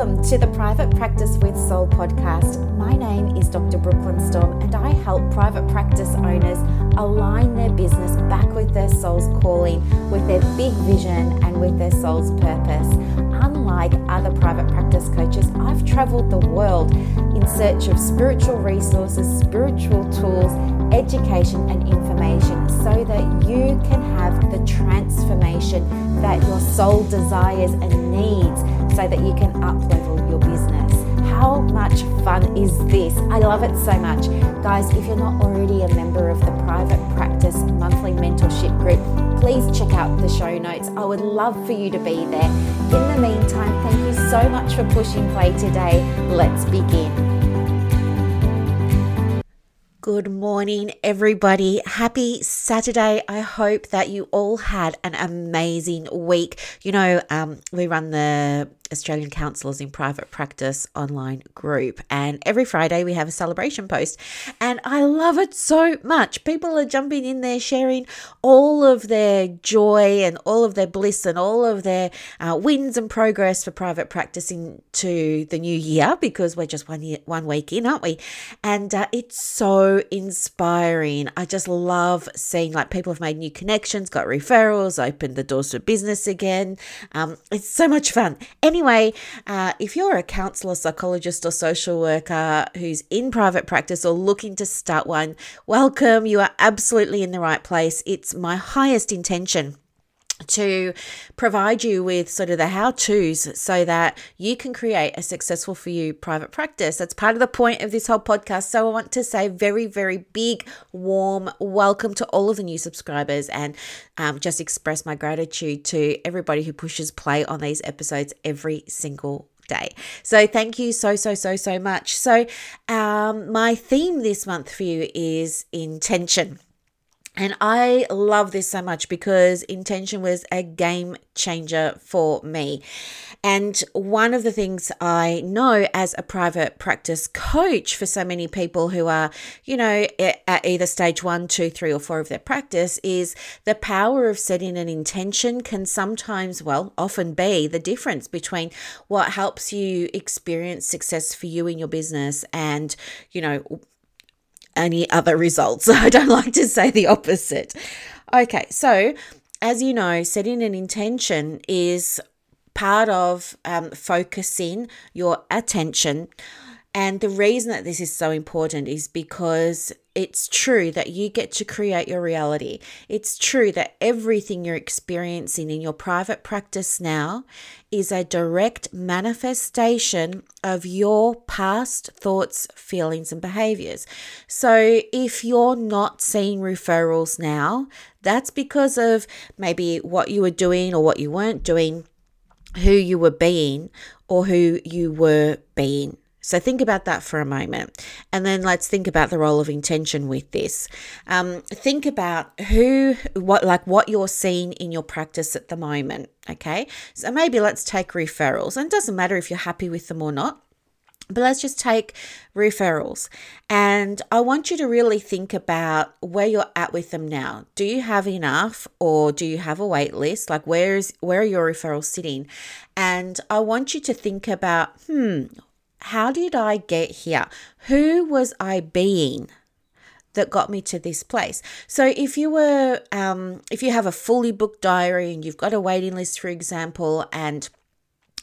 Welcome to the Private Practice with Soul podcast. My name is Dr. Brooklyn Storm, and I help private practice owners align their business back with their soul's calling, with their big vision, and with their soul's purpose. Unlike other private practice coaches, I've traveled the world in search of spiritual resources, spiritual tools, education, and information so that you can have the transformation that your soul desires and needs so that you can uplevel your business. How much fun is this? I love it so much. Guys, if you're not already a member of the Private Practice Monthly Mentorship Group, please check out the show notes. I would love for you to be there. In the meantime, thank you so much for pushing play today. Let's begin. Good morning, everybody. Happy Saturday. I hope that you all had an amazing week. You know, um, we run the Australian Counsellors in Private Practice online group. And every Friday we have a celebration post. And I love it so much. People are jumping in there, sharing all of their joy and all of their bliss and all of their uh, wins and progress for private practice into the new year because we're just one year, one week in, aren't we? And uh, it's so inspiring. I just love seeing like people have made new connections, got referrals, opened the doors to business again. Um, it's so much fun. Anyway, Anyway, uh, if you're a counselor, psychologist, or social worker who's in private practice or looking to start one, welcome. You are absolutely in the right place. It's my highest intention to provide you with sort of the how to's so that you can create a successful for you private practice. That's part of the point of this whole podcast. So I want to say very, very big, warm welcome to all of the new subscribers and um, just express my gratitude to everybody who pushes play on these episodes every single day. So thank you so, so, so, so much. So um, my theme this month for you is intention. And I love this so much because intention was a game changer for me. And one of the things I know as a private practice coach for so many people who are, you know, at either stage one, two, three, or four of their practice is the power of setting an intention can sometimes, well, often be the difference between what helps you experience success for you in your business and, you know, any other results. I don't like to say the opposite. Okay, so as you know, setting an intention is part of um, focusing your attention and the reason that this is so important is because it's true that you get to create your reality. It's true that everything you're experiencing in your private practice now is a direct manifestation of your past thoughts, feelings, and behaviors. So if you're not seeing referrals now, that's because of maybe what you were doing or what you weren't doing, who you were being, or who you were being. So think about that for a moment. And then let's think about the role of intention with this. Um, think about who, what, like what you're seeing in your practice at the moment. Okay. So maybe let's take referrals. And it doesn't matter if you're happy with them or not. But let's just take referrals. And I want you to really think about where you're at with them now. Do you have enough or do you have a wait list? Like where is where are your referrals sitting? And I want you to think about, hmm, how did I get here? Who was I being? that got me to this place. So if you were um if you have a fully booked diary and you've got a waiting list for example and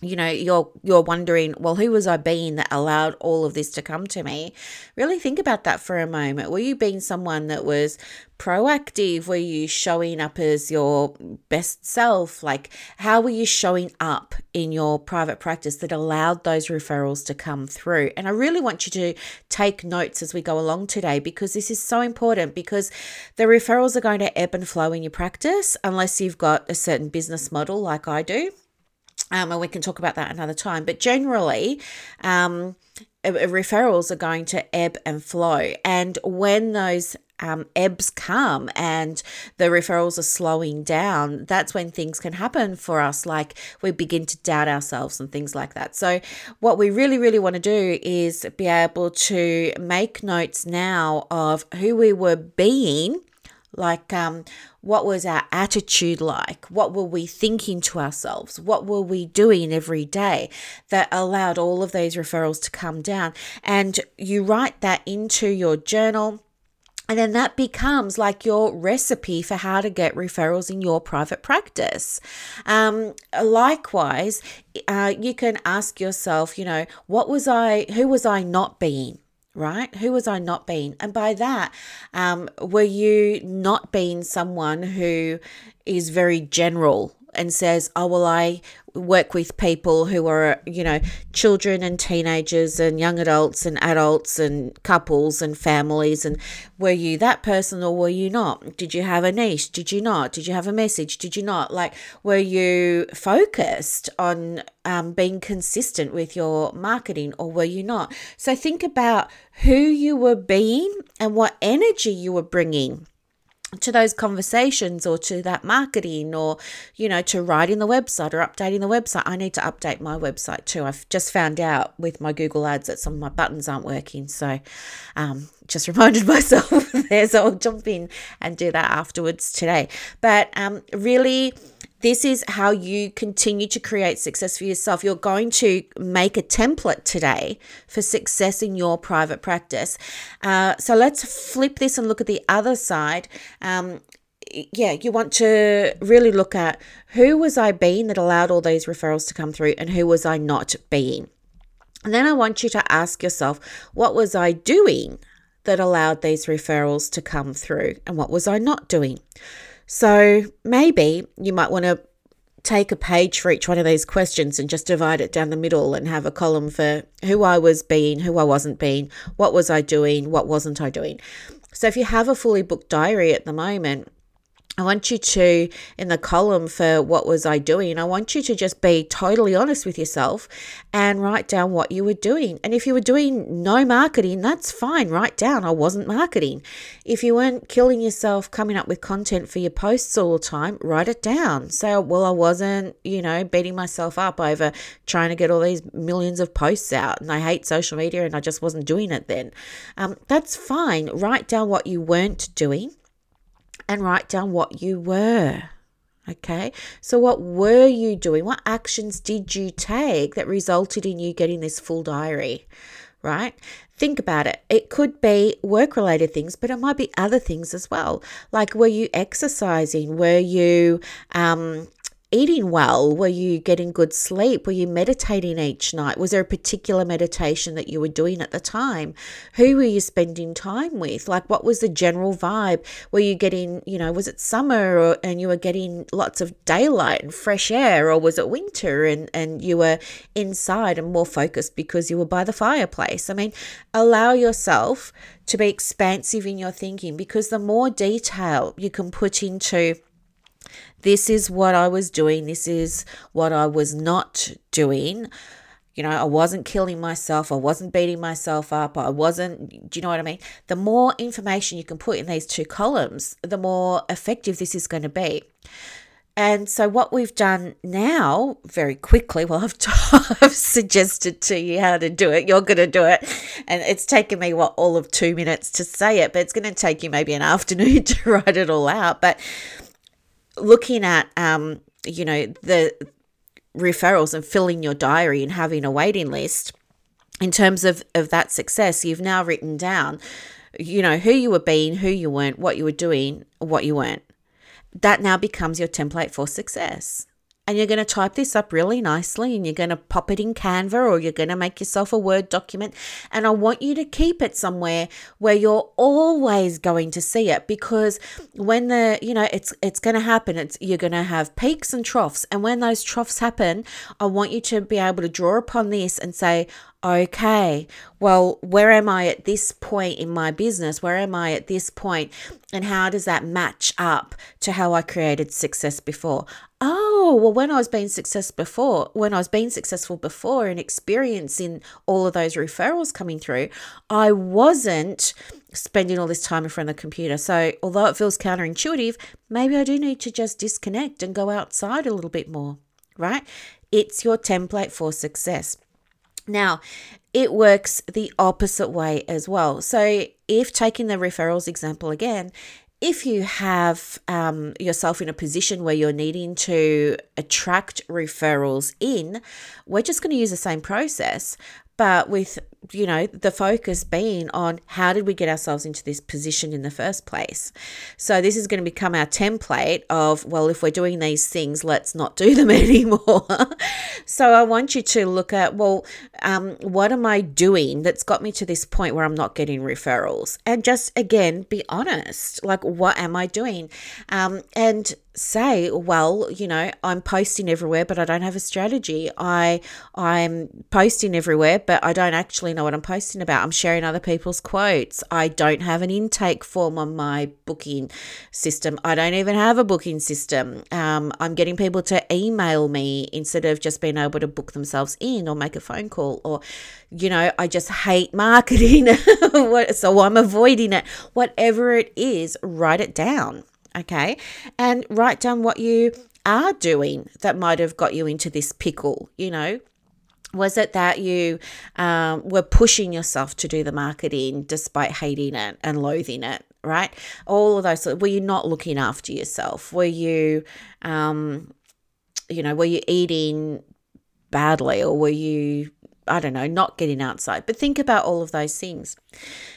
you know you're you're wondering well who was i being that allowed all of this to come to me? Really think about that for a moment. Were you being someone that was proactive? Were you showing up as your best self? Like how were you showing up in your private practice that allowed those referrals to come through? And i really want you to take notes as we go along today because this is so important because the referrals are going to ebb and flow in your practice unless you've got a certain business model like i do um, and we can talk about that another time. But generally, um, referrals are going to ebb and flow. And when those um, ebbs come and the referrals are slowing down, that's when things can happen for us. Like we begin to doubt ourselves and things like that. So, what we really, really want to do is be able to make notes now of who we were being Like, um, what was our attitude like? What were we thinking to ourselves? What were we doing every day that allowed all of these referrals to come down? And you write that into your journal. And then that becomes like your recipe for how to get referrals in your private practice. Um, likewise, uh, you can ask yourself, you know, what was I, who was I not being? Right? Who was I not being? And by that, um, were you not being someone who is very general and says, oh, well, I work with people who are, you know, children and teenagers and young adults and adults and couples and families. And were you that person or were you not? Did you have a niche? Did you not? Did you have a message? Did you not? Like, were you focused on um, being consistent with your marketing or were you not? So think about who you were being and what energy you were bringing to those conversations or to that marketing or you know to writing the website or updating the website i need to update my website too. I've just found out with my google ads that some of my buttons aren't working. So um, just reminded myself there so i'll jump in and do that afterwards today. But um, really this is how you continue to create success for yourself. You're going to make a template today for success in your private practice. Uh, so let's flip this and look at the other side. Um, yeah, you want to really look at who was I being that allowed all these referrals to come through and who was I not being. And then I want you to ask yourself, what was I doing that allowed these referrals to come through and what was I not doing? So maybe you might want to take a page for each one of these questions and just divide it down the middle and have a column for who I was being, who I wasn't being, what was I doing, what wasn't I doing. So if you have a fully booked diary at the moment, I want you to, in the column for what was I doing, I want you to just be totally honest with yourself and write down what you were doing. And if you were doing no marketing, that's fine. Write down, I wasn't marketing. If you weren't killing yourself coming up with content for your posts all the time, write it down. Say, well, I wasn't, you know, beating myself up over trying to get all these millions of posts out and I hate social media and I just wasn't doing it then. Um, that's fine. Write down what you weren't doing and write down what you were. Okay, so what were you doing? What actions did you take that resulted in you getting this full diary? Right? Think about it. It could be work related things, but it might be other things as well. Like, were you exercising? Were you um, eating well? Were you getting good sleep? Were you meditating each night? Was there a particular meditation that you were doing at the time? Who were you spending time with? Like, what was the general vibe? Were you getting, you know, was it summer or, and you were getting lots of daylight and fresh air, or was it winter and, and you were inside and more focused because you were by the fireplace? I mean, allow yourself to be expansive in your thinking because the more detail you can put into this is what I was doing, this is what I was not doing. You know, I wasn't killing myself, I wasn't beating myself up, I wasn't, do you know what I mean? The more information you can put in these two columns, the more effective this is going to be. And so, what we've done now, very quickly, well, I've, I've suggested to you how to do it. You're going to do it. And it's taken me, what, all of two minutes to say it, but it's going to take you maybe an afternoon to write it all out. But looking at um, you know the referrals and filling your diary and having a waiting list in terms of of that success you've now written down you know who you were being who you weren't what you were doing what you weren't. That now becomes your template for success and you're going to type this up really nicely and you're going to pop it in Canva or you're going to make yourself a Word document. And I want you to keep it somewhere where you're always going to see it because when the, you know, it's it's going to happen. It's you're going to have peaks and troughs. And when those troughs happen, I want you to be able to draw upon this and say, okay, well, where am I at this point in my business? Where am I at this point? And how does that match up to how I created success before? Oh, well, when I was being success before, when I was being successful before and experiencing all of those referrals coming through, I wasn't spending all this time in front of the computer. So, although it feels counterintuitive, maybe I do need to just disconnect and go outside a little bit more, right? It's your template for success. Now, it works the opposite way as well. So, if taking the referrals example again, if you have um, yourself in a position where you're needing to attract referrals in, we're just going to use the same process, but with you know the focus being on how did we get ourselves into this position in the first place. So this is going to become our template of well if we're doing these things let's not do them anymore. So i want you to look at well um, what am i doing that's got me to this point where i'm not getting referrals? And just again be honest like what am i doing? Um, and say, well, you know, I'm posting everywhere, but I don't have a strategy. I I'm posting everywhere, but I don't actually know what I'm posting about. I'm sharing other people's quotes. I don't have an intake form on my booking system. I don't even have a booking system. Um, I'm getting people to email me instead of just being able to book themselves in or make a phone call or you know, I just hate marketing. so I'm avoiding it. Whatever it is, write it down okay? And write down what you are doing that might have got you into this pickle, you know? Was it that you um, were pushing yourself to do the marketing despite hating it and loathing it, right? All of those. Were you not looking after yourself? Were you, um, you know, were you eating badly or were you I don't know, not getting outside. But think about all of those things.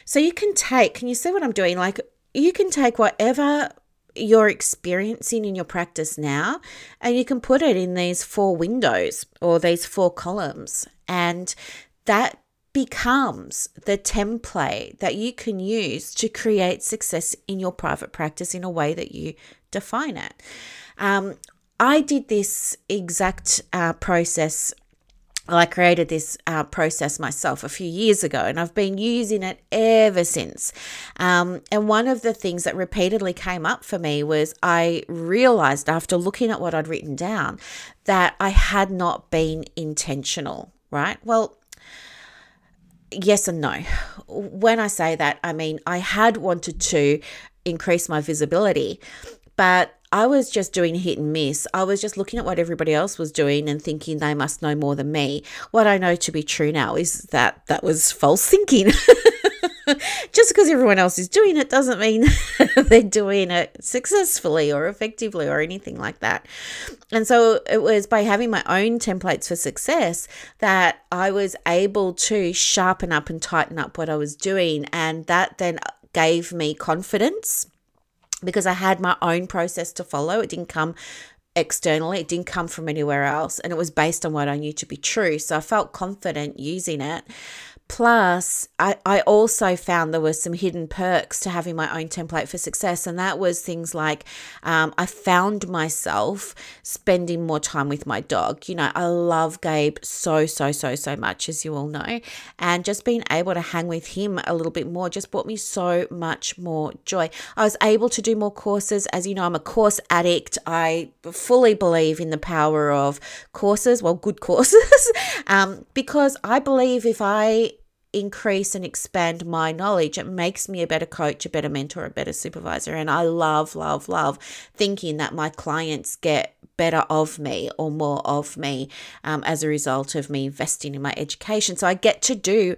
So you can take, can you see what I'm doing? Like you can take whatever you're experiencing in your practice now, and you can put it in these four windows or these four columns, and that becomes the template that you can use to create success in your private practice in a way that you define it. Um, I did this exact uh, process I created this uh, process myself a few years ago, and I've been using it ever since. Um, and one of the things that repeatedly came up for me was I realized after looking at what I'd written down that I had not been intentional, right? Well, yes and no. When I say that, I mean I had wanted to increase my visibility, but I was just doing hit and miss. I was just looking at what everybody else was doing and thinking they must know more than me. What I know to be true now is that that was false thinking. just because everyone else is doing it doesn't mean they're doing it successfully or effectively or anything like that. And so it was by having my own templates for success that I was able to sharpen up and tighten up what I was doing. And that then gave me confidence because I had my own process to follow. It didn't come externally, it didn't come from anywhere else, and it was based on what I knew to be true. So I felt confident using it. Plus, I, I also found there were some hidden perks to having my own template for success. And that was things like um, I found myself spending more time with my dog. You know, I love Gabe so, so, so, so much, as you all know. And just being able to hang with him a little bit more just brought me so much more joy. I was able to do more courses. As you know, I'm a course addict. I fully believe in the power of courses, well, good courses, um, because I believe if I increase and expand my knowledge. It makes me a better coach, a better mentor, a better supervisor. And I love, love, love thinking that my clients get better of me or more of me um, as a result of me investing in my education. So I get to do,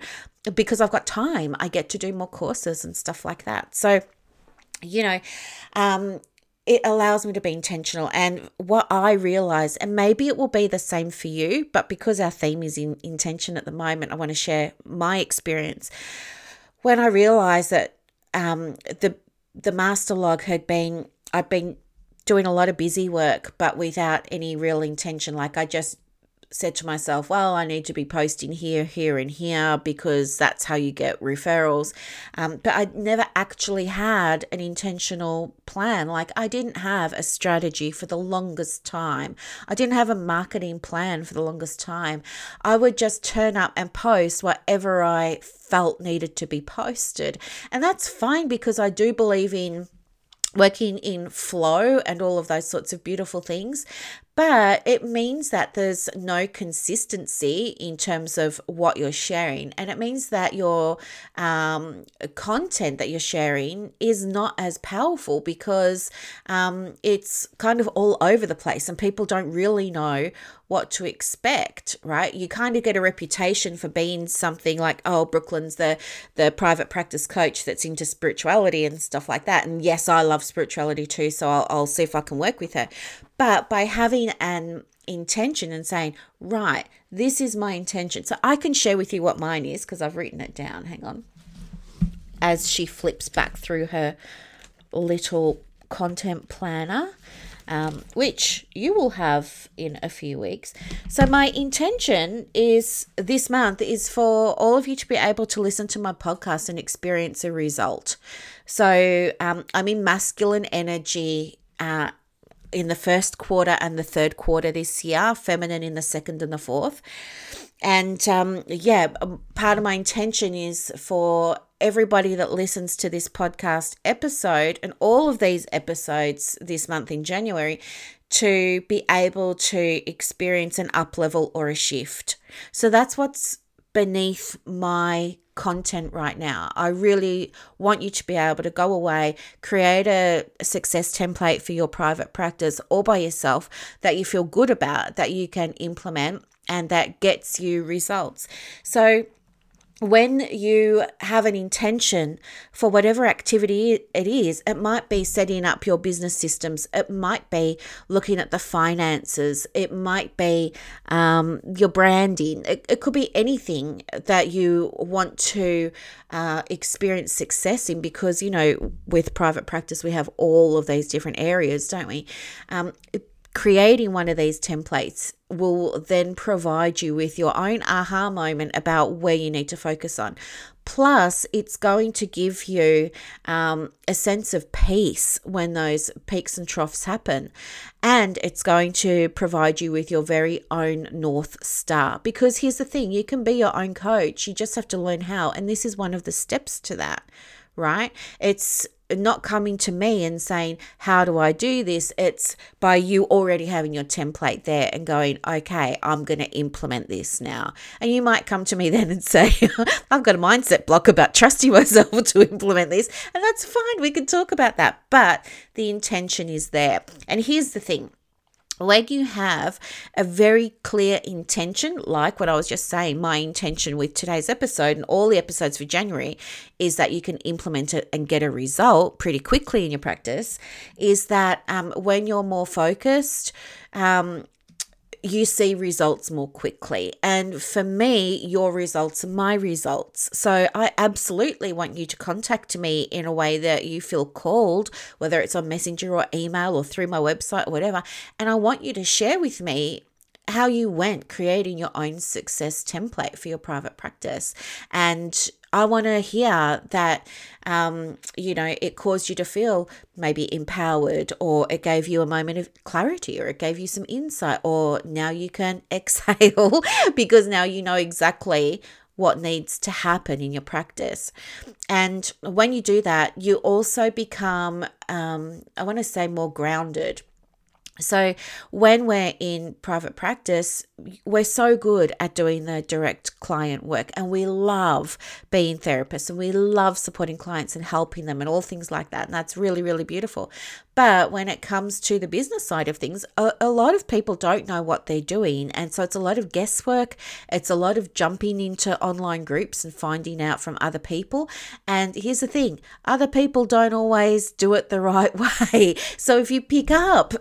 because I've got time, I get to do more courses and stuff like that. So, you know, um, it allows me to be intentional. And what I realize, and maybe it will be the same for you, but because our theme is in intention at the moment, I want to share my experience. When I realized that um, the the master log had been, I've been doing a lot of busy work, but without any real intention. Like I just said to myself, well, I need to be posting here, here, and here because that's how you get referrals. Um, but I never actually had an intentional plan. Like, I didn't have a strategy for the longest time, I didn't have a marketing plan for the longest time. I would just turn up and post whatever I felt needed to be posted. And that's fine because I do believe in working in flow and all of those sorts of beautiful things. But it means that there's no consistency in terms of what you're sharing. And it means that your um, content that you're sharing is not as powerful because um, it's kind of all over the place and people don't really know what to expect, right? You kind of get a reputation for being something like, oh, Brooklyn's the the private practice coach that's into spirituality and stuff like that. And yes, I love spirituality too, so I'll, I'll see if I can work with her. But by having an intention and saying, right, this is my intention. So I can share with you what mine is because I've written it down. Hang on. As she flips back through her little content planner um, which you will have in a few weeks. So, my intention is this month is for all of you to be able to listen to my podcast and experience a result. So, um, I'm in masculine energy. Uh, in the first quarter and the third quarter this year, feminine in the second and the fourth. And um, yeah, um, part of my intention is for everybody that listens to this podcast episode and all of these episodes this month in January to be able to experience an up level or a shift. So that's what's beneath my content right now. I really want you to be able to go away, create a success template for your private practice all by yourself that you feel good about, that you can implement, and that gets you results. So, when you have an intention for whatever activity it is, it might be setting up your business systems, it might be looking at the finances, it might be um, your branding, it, it could be anything that you want to uh, experience success in because, you know, with private practice, we have all of these different areas, don't we? Um, creating one of these templates will then provide you with your own aha moment about where you need to focus on. Plus, it's going to give you um, a sense of peace when those peaks and troughs happen. And it's going to provide you with your very own North Star. Because here's the thing you can be your own coach, you just have to learn how. And this is one of the steps to that, right? It's not coming to me and saying, How do I do this? It's by you already having your template there and going, Okay, I'm going to implement this now. And you might come to me then and say, I've got a mindset block about trusting myself to implement this. And that's fine. We can talk about that. But the intention is there. And here's the thing when you have a very clear intention, like what I was just saying, my intention with today's episode and all the episodes for January is that you can implement it and get a result pretty quickly in your practice. Is that um, when you're more focused, um, you see results more quickly. And for me, your results are my results. So I absolutely want you to contact me in a way that you feel called, whether it's on Messenger or email or through my website or whatever. And I want you to share with me how you went creating your own success template for your private practice. And I want to hear that, um, you know, it caused you to feel maybe empowered, or it gave you a moment of clarity, or it gave you some insight, or now you can exhale because now you know exactly what needs to happen in your practice. And when you do that, you also become, um, I want to say, more grounded so, when we're in private practice, we're so good at doing the direct client work and we love being therapists and we love supporting clients and helping them and all things like that. And that's really, really beautiful. But when it comes to the business side of things, a, a, lot of people don't know what they're doing. And so it's a lot of guesswork. It's a lot of jumping into online groups and finding out from other people. And here's the thing other people don't always do it the right way. So if you pick up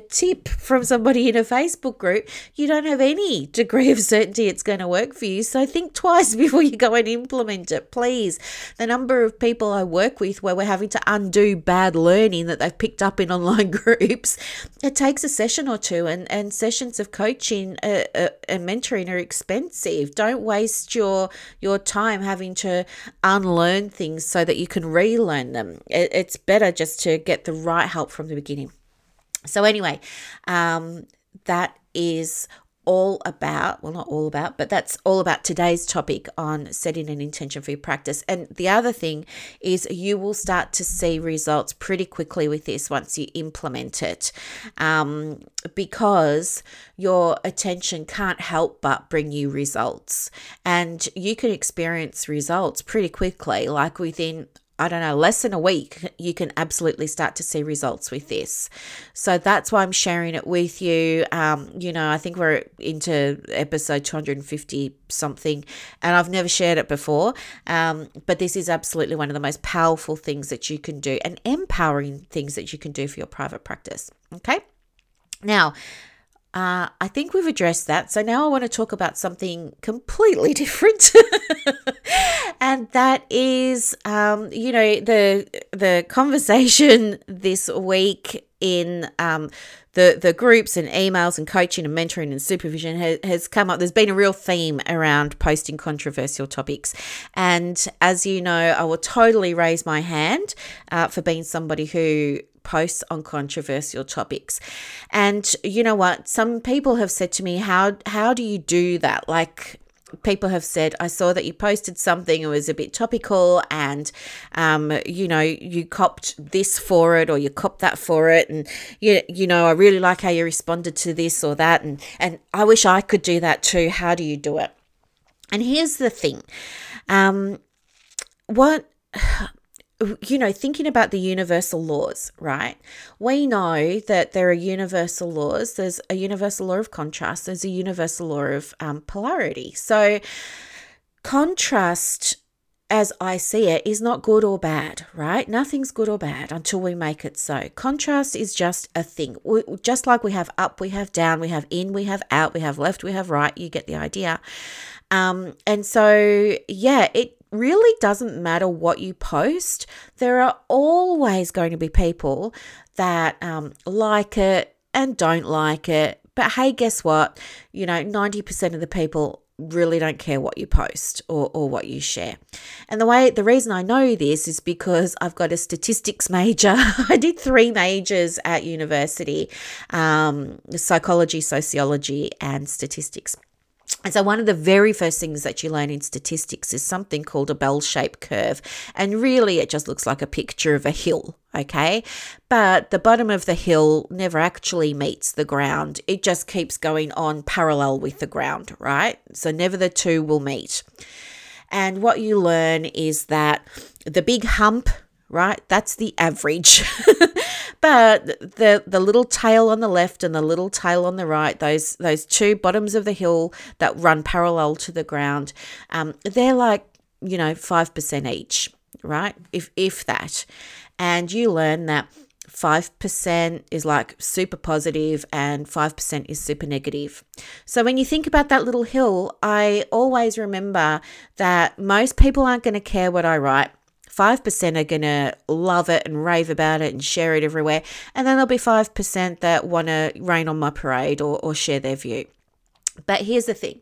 tip from somebody in a Facebook group, you don't have any degree of certainty it's going to work for you. So think twice before you go and implement it, please. The number of people I work with where we're having to undo bad learning that they've picked up in online groups, it takes a session or two, and, and sessions of coaching uh, uh, and mentoring are expensive. Don't waste your your time having to unlearn things so that you can relearn them. It, it's better just to get the right help from the beginning. So anyway, um, that is all about, well, not all about, but that's all about today's topic on setting an intention for your practice. And the other thing is you will start to see results pretty quickly with this once you implement it um, because your attention can't help but bring you results. And you can experience results pretty quickly, like within I don't know, less than a week, you can absolutely start to see results with this. So that's why I'm sharing it with you. Um, you know, I think we're into episode 250 something, and I've never shared it before. Um, but this is absolutely one of the most powerful things that you can do and empowering things that you can do for your private practice. Okay. Now, uh, I think we've addressed that. So now I want to talk about something completely different. and that is, um, you know, the the conversation this week in um, the the groups and emails and coaching and mentoring and supervision has, has come up. There's been a real theme around posting controversial topics, and as you know, I will totally raise my hand uh, for being somebody who posts on controversial topics. And you know what? Some people have said to me, "How how do you do that?" Like people have said, I saw that you posted something, it was a bit topical, and um, you know, you copped this for it or you copped that for it, and you you know, I really like how you responded to this or that, and and I wish I could do that too. How do you do it? And here's the thing, um, what you know, thinking about the universal laws, right? We know that there are universal laws. There's a universal law of contrast, there's a universal law of um, polarity. So, contrast, as I see it, is not good or bad, right? Nothing's good or bad until we make it so. Contrast is just a thing. We, just like we have up, we have down, we have in, we have out, we have left, we have right. You get the idea. Um, and so, yeah, it really doesn't matter what you post. There are always going to be people that um, like it and don't like it. But hey, guess what? You know, 90% of the people really don't care what you post or, or what you share. And the way the reason I know this is because I've got a statistics major. I did three majors at university um, psychology, sociology, and statistics. And so, one of the very first things that you learn in statistics is something called a bell shaped curve. And really, it just looks like a picture of a hill, okay? But the bottom of the hill never actually meets the ground, it just keeps going on parallel with the ground, right? So, never the two will meet. And what you learn is that the big hump right? That's the average. but the the little tail on the left and the little tail on the right, those those two bottoms of the hill that run parallel to the ground, um, they're like you know five percent each, right? If if that, and you learn that. 5% is like super positive and 5% is super negative. So when you think about that little hill, I always remember that most people aren't going to care what I write 5% are going to love it and rave about it and share it everywhere. And then there'll be 5% that want to rain on my parade or, or share their view. But here's the thing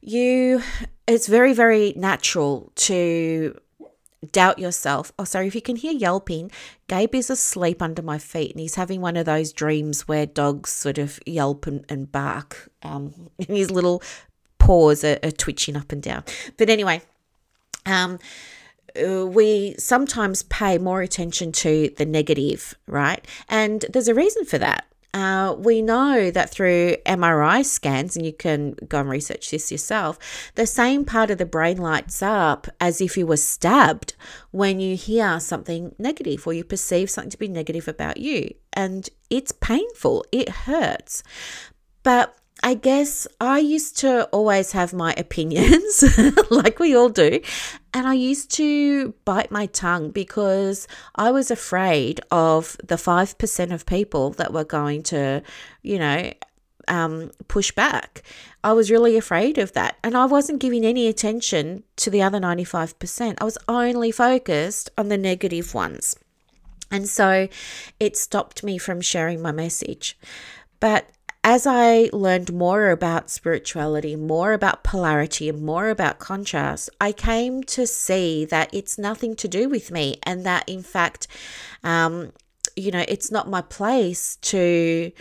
you, it's very, very natural to doubt yourself. Oh, sorry, if you can hear yelping, Gabe is asleep under my feet and he's having one of those dreams where dogs sort of yelp and, and bark. Um, and his little paws are, are twitching up and down. But anyway, um, we sometimes pay more attention to the negative, right? And there's a reason for that. Uh, we know that through MRI scans, and you can go and research this yourself, the same part of the brain lights up as if you were stabbed when you hear something negative or you perceive something to be negative about you. And it's painful, it hurts. But I guess I used to always have my opinions, like we all do. And I used to bite my tongue because I was afraid of the 5% of people that were going to, you know, um, push back. I was really afraid of that. And I wasn't giving any attention to the other 95%. I was only focused on the negative ones. And so it stopped me from sharing my message. But as I learned more about spirituality, more about polarity, and more about contrast, I came to see that it's nothing to do with me, and that in fact, um, you know, it's not my place to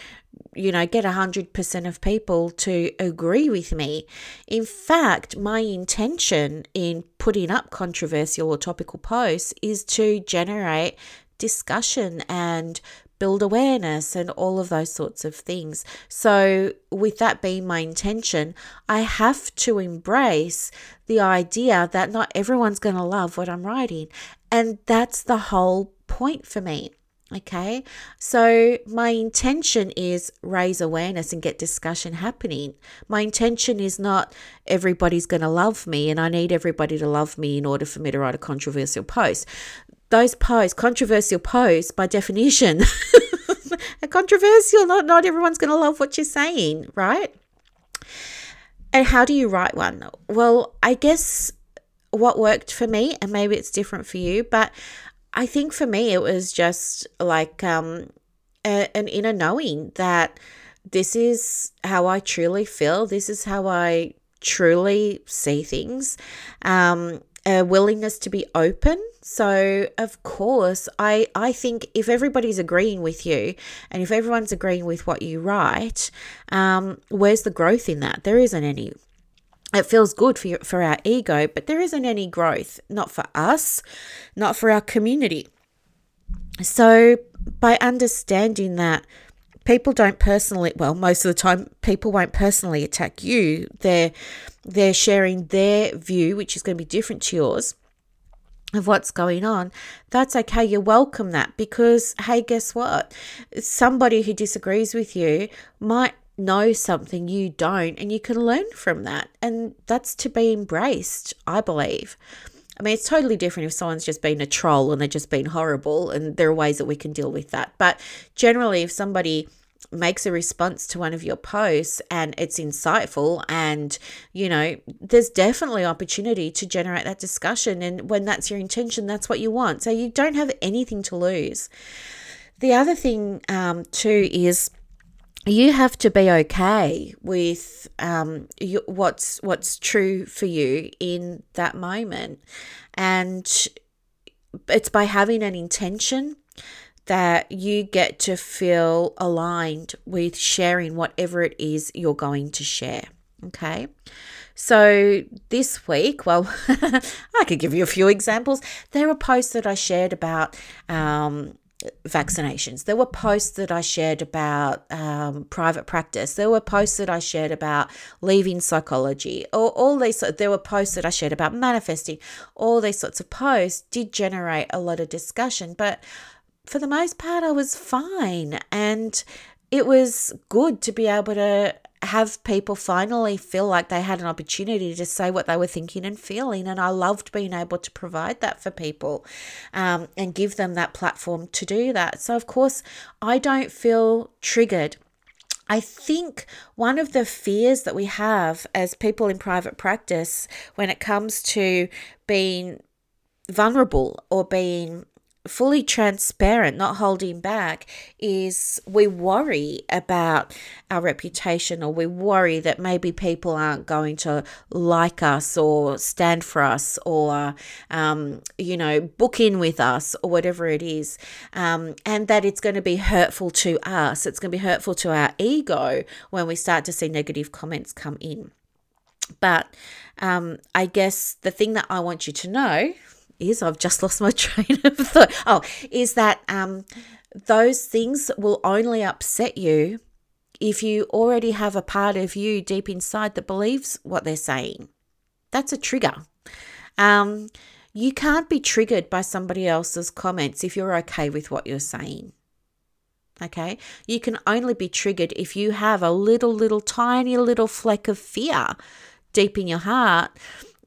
you know, get 100% of people to agree with me. In fact, my intention in putting up controversial or topical posts is to generate discussion and build awareness and all of those sorts of things. So, with that being my intention, I have to embrace the idea that not everyone's going to love what I'm writing. And that's the whole point for me. Okay, so my intention is raise awareness and get discussion happening. My intention is not everybody's going to love me and I need everybody to love me in order for me to write a controversial post. Those posts, controversial posts, by definition, are controversial. Not not everyone's going to love what you're saying, right? And how do you write one? Well, I guess what worked for me, and maybe it's different for you, but I think for me, it was just like um, a, an inner knowing that this is how I truly feel. This is how I truly see things. Um, a willingness to be open. So, of course, I, I think if everybody's agreeing with you and if everyone's agreeing with what you write, um, where's the growth in that? There isn't any it feels good for, for our ego, but there isn't any growth, not for us, not for our community. So, by understanding that people don't personally, well, most of the time, people won't personally attack you, they're, they're sharing their view, which is going to be different to yours of what's going on, that's okay. You welcome that because, hey, guess what? Somebody who disagrees with you might know something you don't and you can learn from that. And that's to be embraced, I believe. I mean, it's totally different if someone's just been a troll and they've just been horrible, and there are ways that we can deal with that. But generally, if somebody makes a response to one of your posts and it's insightful and you know there's definitely opportunity to generate that discussion and when that's your intention that's what you want so you don't have anything to lose the other thing um, too is you have to be okay with um, you, what's what's true for you in that moment, and it's by having an intention that you get to feel aligned with sharing whatever it is you're going to share. Okay. So this week, well, I could give you a few examples. There are posts that I shared about um, vaccinations. There were posts that I shared about um, private practice. There were posts that I shared about leaving psychology. Or all these. There were posts that I shared about manifesting. All these sorts of posts did generate a lot of discussion, but for the most part, I was fine, and it was good to be able to have people finally feel like they had an opportunity to say what they were thinking and feeling. And I loved being able to provide that for people um, and give them that platform to do that. So, of course, I don't feel triggered. I think one of the fears that we have as people in private practice when it comes to being vulnerable or being fully transparent, not holding back, is we worry about our reputation or we worry that maybe people aren't going to like us or stand for us or, um, you know, book in with us or whatever it is. Um, and that it's going to be hurtful to us. It's going to be hurtful to our ego when we start to see negative comments come in. But um, I guess the thing that I want you to know is I've just lost my train of thought. Oh, is that um, those things will only upset you if you already have a part of you deep inside that believes what they're saying. That's a trigger. Um, you can't be triggered by somebody else's comments if you're okay with what you're saying. Okay, you can only be triggered if you have a little, little, tiny little fleck of fear deep in your heart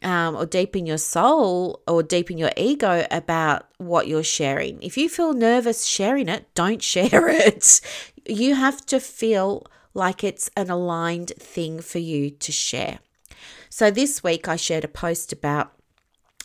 um, or deep in your soul or deep in your ego about what you're sharing. If you feel nervous sharing it, don't share it. You have to feel like it's an aligned thing for you to share. So this week I shared a post about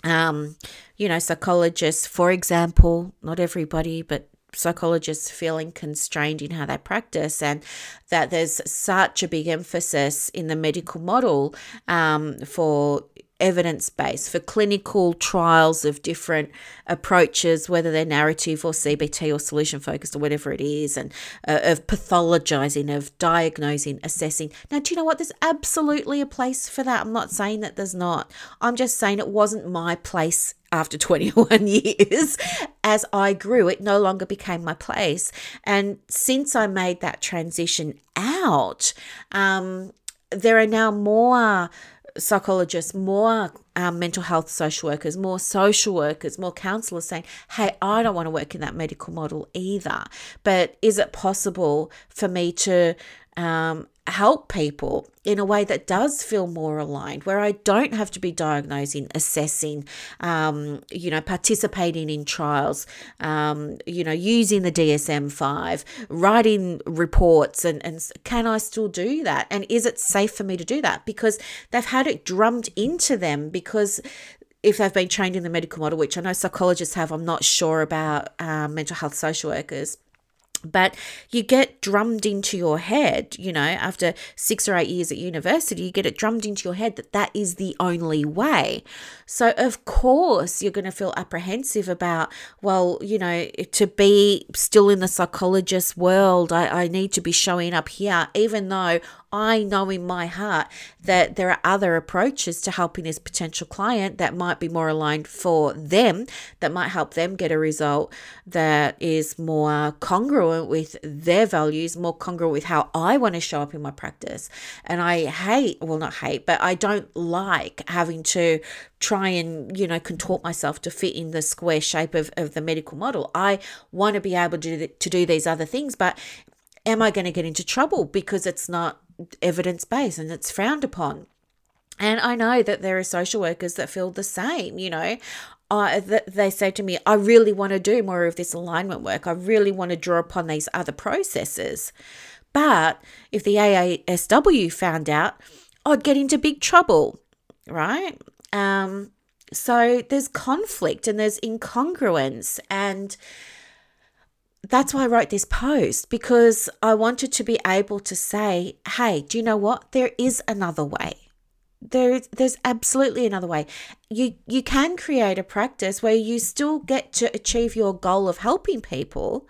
um, you know, psychologists, for example, not everybody, but psychologists feeling constrained in how they practice, and that there's such a big emphasis in the medical model um, for evidence base for clinical trials of different approaches, whether they're narrative or CBT or solution focused or whatever it is, and uh, of pathologizing, of diagnosing, assessing. Now, do you know what? There's absolutely a place for that. I'm not saying that there's not. I'm just saying it wasn't my place after 21 years as I grew, it no longer became my place. And since I made that transition out, um, there are now more psychologists, more um, mental health social workers, more social workers, more counselors saying, hey, I don't want to work in that medical model either. But is it possible for me to um, help people in a way that does feel more aligned, where I don't have to be diagnosing, assessing, um, you know, participating in trials, um, you know, using the DSM 5, writing reports, and, and can I still do that? And is it safe for me to do that? Because they've had it drummed into them because if they've been trained in the medical model, which I know psychologists have, I'm not sure about um, mental health social workers but you get drummed into your head, you know, after six or eight years at university, you get it drummed into your head that that is the only way. So, of course, you're going to feel apprehensive about, well, you know, to be still in the psychologist world, I, I need to be showing up here, even though I know in my heart that there are other approaches to helping this potential client that might be more aligned for them, that might help them get a result that is more congruent with their values, more congruent with how I want to show up in my practice. And I hate, well, not hate, but I don't like having to try and you know contort myself to fit in the square shape of, of the medical model i want to be able to to do these other things but am i going to get into trouble because it's not evidence based and it's frowned upon. And I know that there are social workers that feel the same, you know. Uh, that they say to me, I really want to do more of this alignment work. I really want to draw upon these other processes. But if the AASW found out, I'd get into big trouble, right? Um, so there's conflict and there's incongruence and that's why I wrote this post because I wanted to be able to say, hey, do you know what? There is another way. There, there's absolutely another way. You you can create a practice where you still get to achieve your goal of helping people,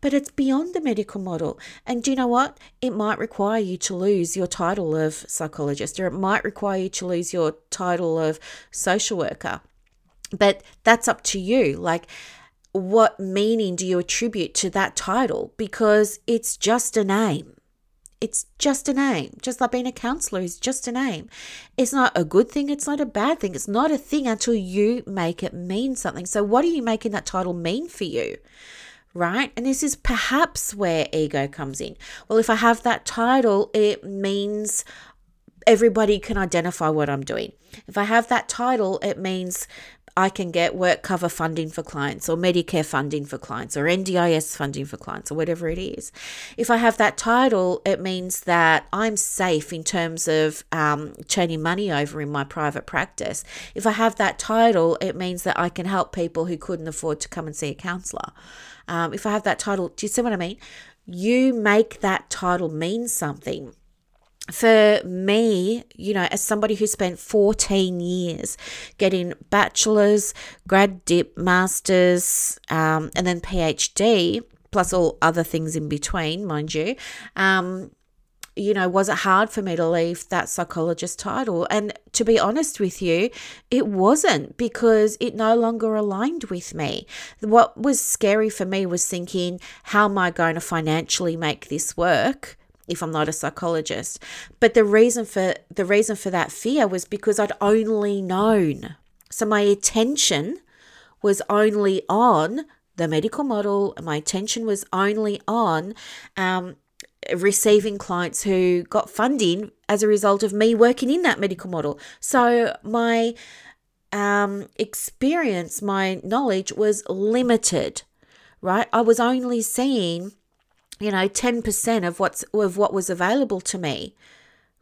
but it's beyond the medical model. And do you know what? It might require you to lose your title of psychologist, or it might require you to lose your title of social worker. But that's up to you. Like what meaning do you attribute to that title? Because it's just a name. It's just a name. Just like being a counselor is just a name. It's not a good thing. It's not a bad thing. It's not a thing until you make it mean something. So, what are you making that title mean for you? Right? And this is perhaps where ego comes in. Well, if I have that title, it means everybody can identify what I'm doing. If I have that title, it means I can get work cover funding for clients or Medicare funding for clients or NDIS funding for clients or whatever it is. If I have that title, it means that I'm safe in terms of um, turning money over in my private practice. If I have that title, it means that I can help people who couldn't afford to come and see a counselor. Um, if I have that title, do you see what I mean? You make that title mean something for me, you know, as somebody who spent 14 years getting bachelor's, grad dip, master's, um, and then PhD, plus all other things in between, mind you, um, you know, was it hard for me to leave that psychologist title? And to be honest with you, it wasn't because it no longer aligned with me. What was scary for me was thinking, how am I going to financially make this work? If I'm not a psychologist. But the reason for the reason for that fear was because I'd only known. So my attention was only on the medical model. My attention was only on um, receiving clients who got funding as a result of me working in that medical model. So my um, experience, my knowledge was limited, right? I was only seeing you know 10% of what's of what was available to me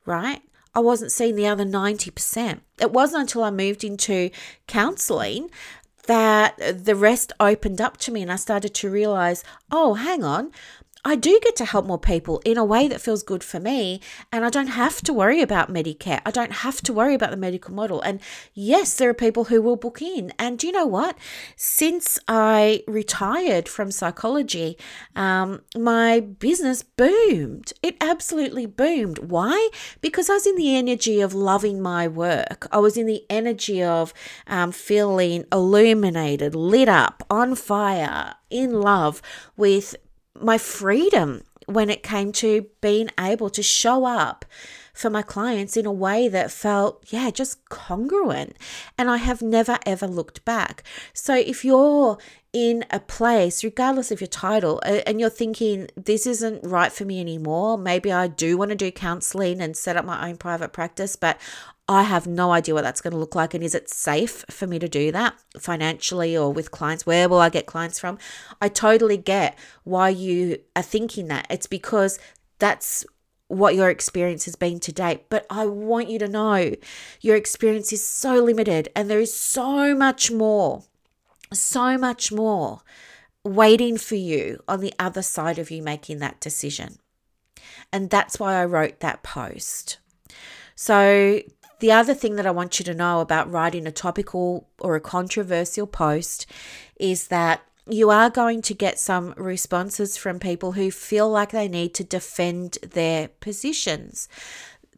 right I wasn't seeing the other 90%. It wasn't until I moved into counseling that the rest opened up to me and I started to realize, oh, hang on, I do get to help more people in a way that feels good for me. And I don't have to worry about Medicare. I don't have to worry about the medical model. And yes, there are people who will book in. And do you know what? Since I retired from psychology, um, my business boomed. It absolutely boomed. Why? Because I was in the energy of loving my work. I was in the energy of um, feeling illuminated, lit up, on fire, in love with my freedom when it came to being able to show up for my clients in a way that felt, yeah, just congruent. And I have never ever looked back. So if you're in a place, regardless of your title, and you're thinking, this isn't right for me anymore, maybe I do want to do counseling and set up my own private practice, but I have no idea what that's going to look like. And is it safe for me to do that financially or with clients? Where will I get clients from? I totally get why you are thinking that. It's because that's what your experience has been to date. But I want you to know your experience is so limited and there is so much more, so much more waiting for you on the other side of you making that decision. And that's why I wrote that post. So the other thing that I want you to know about writing a topical or a controversial post is that you are going to get some responses from people who feel like they need to defend their positions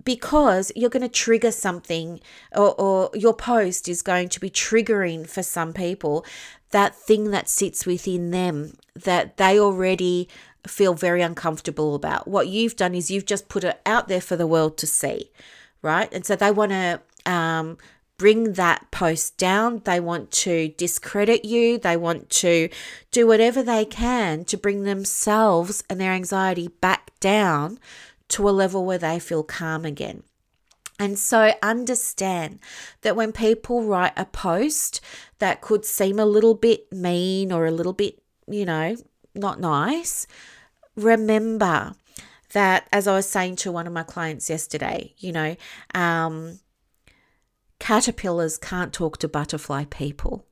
because you're going to trigger something or, or, your post is going to be triggering for some people that thing that sits within them that they already feel very uncomfortable about. What you've done is you've just put it out there for the world to see right? And so they want to um, bring that post down. They want to discredit you. They want to do whatever they can to bring themselves and their anxiety back down to a level where they feel calm again. And so understand that when people write a post that could seem a little bit mean or a little bit, you know, not nice, remember that, as I was saying to one of my clients yesterday, you know, um, caterpillars can't talk to butterfly people.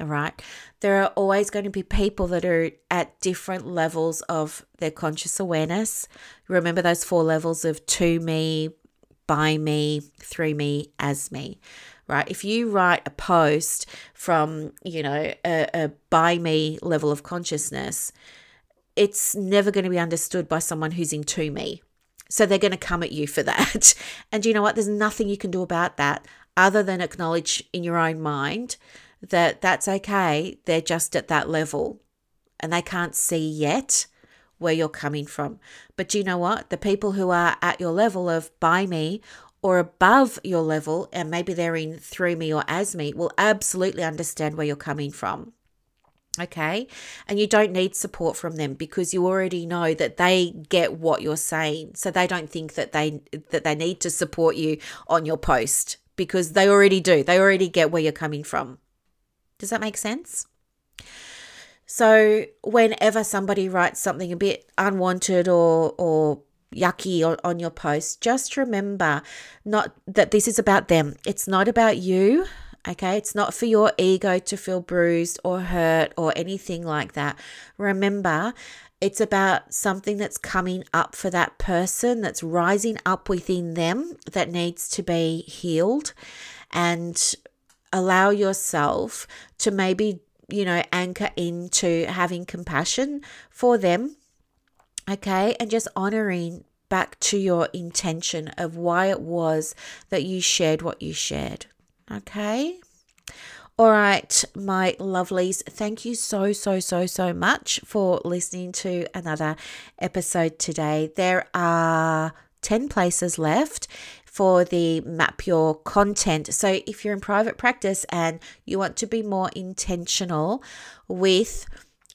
All right. There are always going to be people that are at different levels of their conscious awareness. Remember those four levels of to me, by me, through me, as me right? If you write a post from, you know, a, a by me level of consciousness, it's never going to be understood by someone who's into me. So they're going to come at you for that. And you know what? There's nothing you can do about that other than acknowledge in your own mind that that's okay. They're just at that level and they can't see yet where you're coming from. But you know what? The people who are at your level of by me or above your level, and maybe they're in through me or as me, will absolutely understand where you're coming from okay? And you don't need support from them because you already know that they get what you're saying. So they don't think that they that they need to support you on your post because they already do. They already get where you're coming from. Does that make sense? So whenever somebody writes something a bit unwanted or or yucky on, on your post just remember not that this is about them. It's not about you Okay, it's not for your ego to feel bruised or hurt or anything like that. Remember, it's about something that's coming up for that person, that's rising up within them, that needs to be healed. And allow yourself to maybe, you know, anchor into having compassion for them. Okay, and just honoring back to your intention of why it was that you shared what you shared. Okay. All right, my lovelies, thank you so, so, so, so much for listening to another episode today. There are 10 places left for the map your content. So if you're in private practice and you want to be more intentional with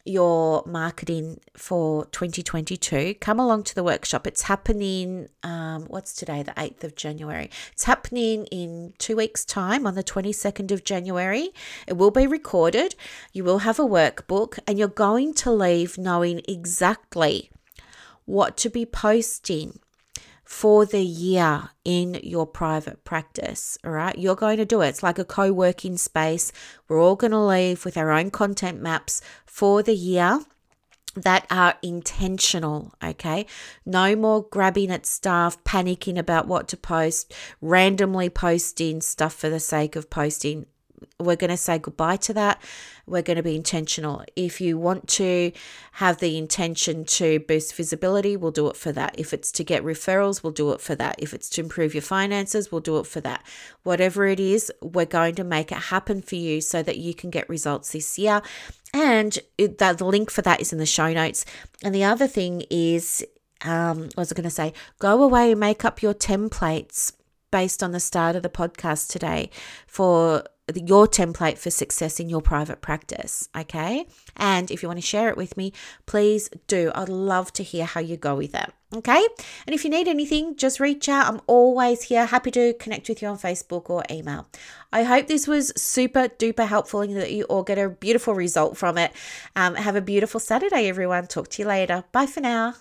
your marketing for 2022, come along to the workshop. It's happening, um, what's today, the 8th of January. It's happening in two weeks' time on the 22nd of January. It will be recorded. You will have a workbook, and you're going to leave knowing exactly what to be posting for the year in your private practice. All right. You're going to do it. It's like a co working space. We're all going to leave with our own content maps for the year that are intentional, okay? No more grabbing at stuff, panicking about what to post, randomly posting stuff for the sake of posting. We're going to say goodbye to that. We're going to be intentional. If you want to have the intention to boost visibility, we'll do it for that. If it's to get referrals, we'll do it for that. If it's to improve your finances, we'll do it for that. Whatever it is, we're going to make it happen for you so that you can get results this year. And the, the link for that is in the show notes. And the other thing is, um, what was I going to say? Go away and make up your templates based on the start of the podcast today for your template for success in your private practice. Okay. And if you want to share it with me, please do. I'd love to hear how you go with it. Okay. And if you need anything, just reach out. I'm always here, happy to connect with you on Facebook or email. I hope this was super duper helpful and that you all get a beautiful result from it. Um, have a beautiful Saturday, everyone. Talk to you later. Bye for now.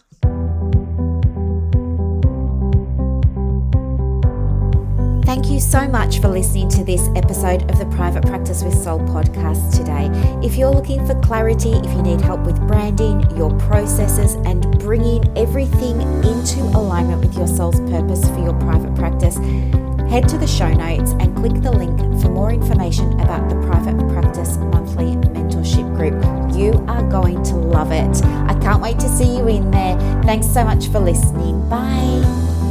Thank you so much for listening to this episode of the Private Practice with Soul podcast today. If you're looking for clarity, if you need help with branding, your processes, and bringing everything into alignment with your soul's purpose for your private practice, head to the show notes and click the link for more information about the Private Practice Monthly Mentorship Group. You are going to love it. I can't wait to see you in there. Thanks so much for listening. Bye.